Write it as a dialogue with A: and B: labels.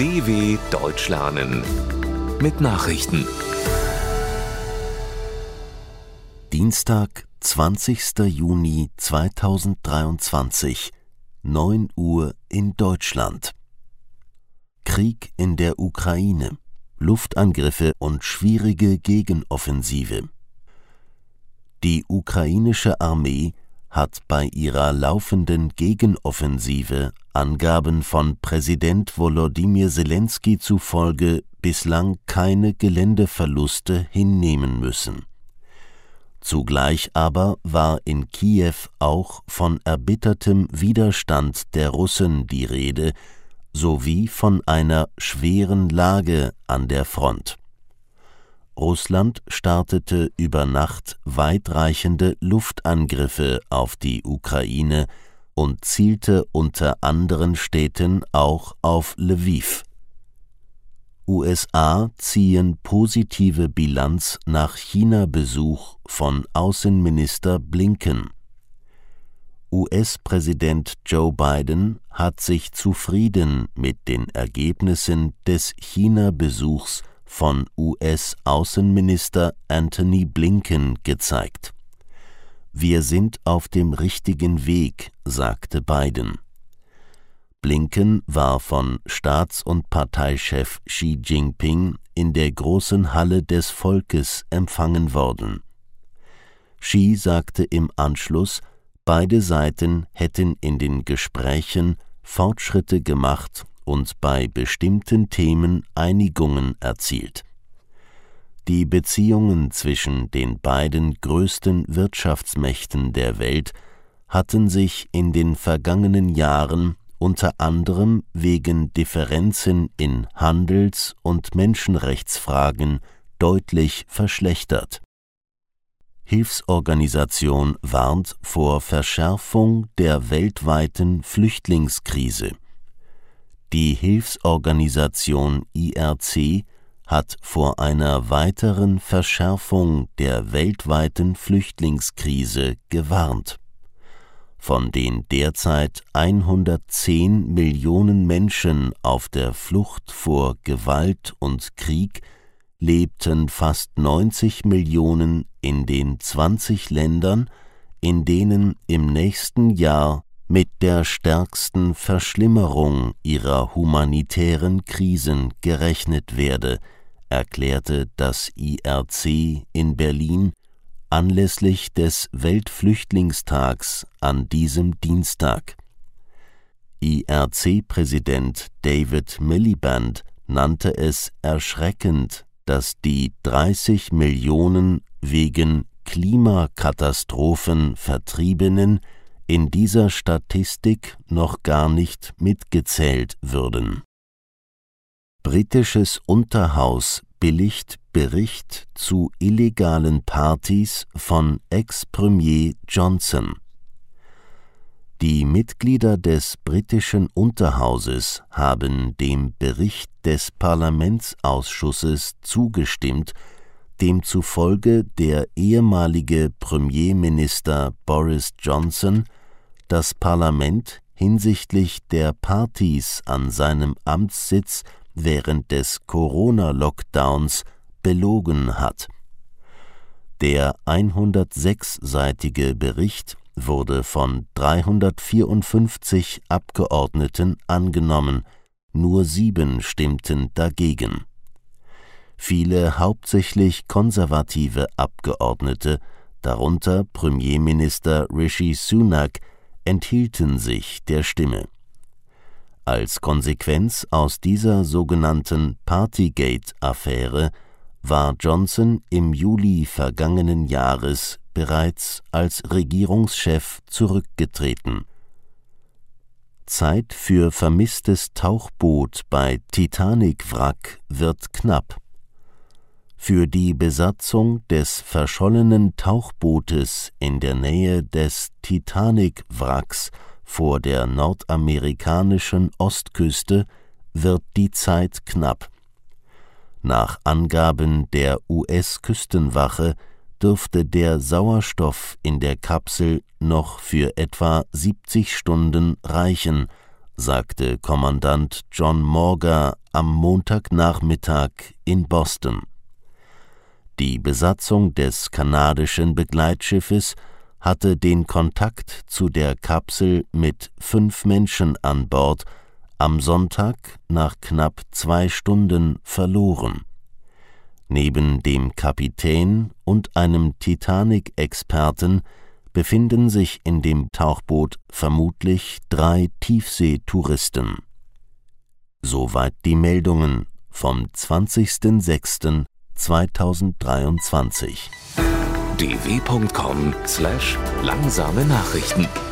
A: DW Deutsch lernen mit Nachrichten.
B: Dienstag, 20. Juni 2023, 9 Uhr in Deutschland. Krieg in der Ukraine, Luftangriffe und schwierige Gegenoffensive. Die ukrainische Armee hat bei ihrer laufenden Gegenoffensive Angaben von Präsident Volodymyr Zelensky zufolge bislang keine Geländeverluste hinnehmen müssen. Zugleich aber war in Kiew auch von erbittertem Widerstand der Russen die Rede sowie von einer schweren Lage an der Front. Russland startete über Nacht weitreichende Luftangriffe auf die Ukraine und zielte unter anderen Städten auch auf Lviv. USA ziehen positive Bilanz nach China-Besuch von Außenminister Blinken. US-Präsident Joe Biden hat sich zufrieden mit den Ergebnissen des China-Besuchs von US-Außenminister Antony Blinken gezeigt. Wir sind auf dem richtigen Weg, sagte Biden. Blinken war von Staats- und Parteichef Xi Jinping in der großen Halle des Volkes empfangen worden. Xi sagte im Anschluss, beide Seiten hätten in den Gesprächen Fortschritte gemacht und bei bestimmten Themen Einigungen erzielt. Die Beziehungen zwischen den beiden größten Wirtschaftsmächten der Welt hatten sich in den vergangenen Jahren unter anderem wegen Differenzen in Handels- und Menschenrechtsfragen deutlich verschlechtert. Hilfsorganisation warnt vor Verschärfung der weltweiten Flüchtlingskrise. Die Hilfsorganisation IRC hat vor einer weiteren Verschärfung der weltweiten Flüchtlingskrise gewarnt. Von den derzeit 110 Millionen Menschen auf der Flucht vor Gewalt und Krieg lebten fast 90 Millionen in den 20 Ländern, in denen im nächsten Jahr mit der stärksten Verschlimmerung ihrer humanitären Krisen gerechnet werde, erklärte das IRC in Berlin anlässlich des Weltflüchtlingstags an diesem Dienstag. IRC-Präsident David Miliband nannte es erschreckend, dass die 30 Millionen wegen Klimakatastrophen Vertriebenen in dieser Statistik noch gar nicht mitgezählt würden. Britisches Unterhaus billigt Bericht zu illegalen Partys von Ex-Premier Johnson. Die Mitglieder des britischen Unterhauses haben dem Bericht des Parlamentsausschusses zugestimmt, demzufolge der ehemalige Premierminister Boris Johnson das Parlament hinsichtlich der Partys an seinem Amtssitz während des Corona-Lockdowns belogen hat. Der 106-seitige Bericht wurde von 354 Abgeordneten angenommen, nur sieben stimmten dagegen. Viele hauptsächlich konservative Abgeordnete, darunter Premierminister Rishi Sunak, enthielten sich der Stimme. Als Konsequenz aus dieser sogenannten Partygate-Affäre war Johnson im Juli vergangenen Jahres bereits als Regierungschef zurückgetreten. Zeit für vermisstes Tauchboot bei Titanic-Wrack wird knapp. Für die Besatzung des verschollenen Tauchbootes in der Nähe des Titanic-Wracks vor der nordamerikanischen Ostküste wird die Zeit knapp. Nach Angaben der US-Küstenwache dürfte der Sauerstoff in der Kapsel noch für etwa 70 Stunden reichen, sagte Kommandant John Morga am Montagnachmittag in Boston. Die Besatzung des kanadischen Begleitschiffes hatte den Kontakt zu der Kapsel mit fünf Menschen an Bord am Sonntag nach knapp zwei Stunden verloren. Neben dem Kapitän und einem Titanic-Experten befinden sich in dem Tauchboot vermutlich drei Tiefseetouristen. Soweit die Meldungen vom 20.06.2023.
A: dw.com/langsame Nachrichten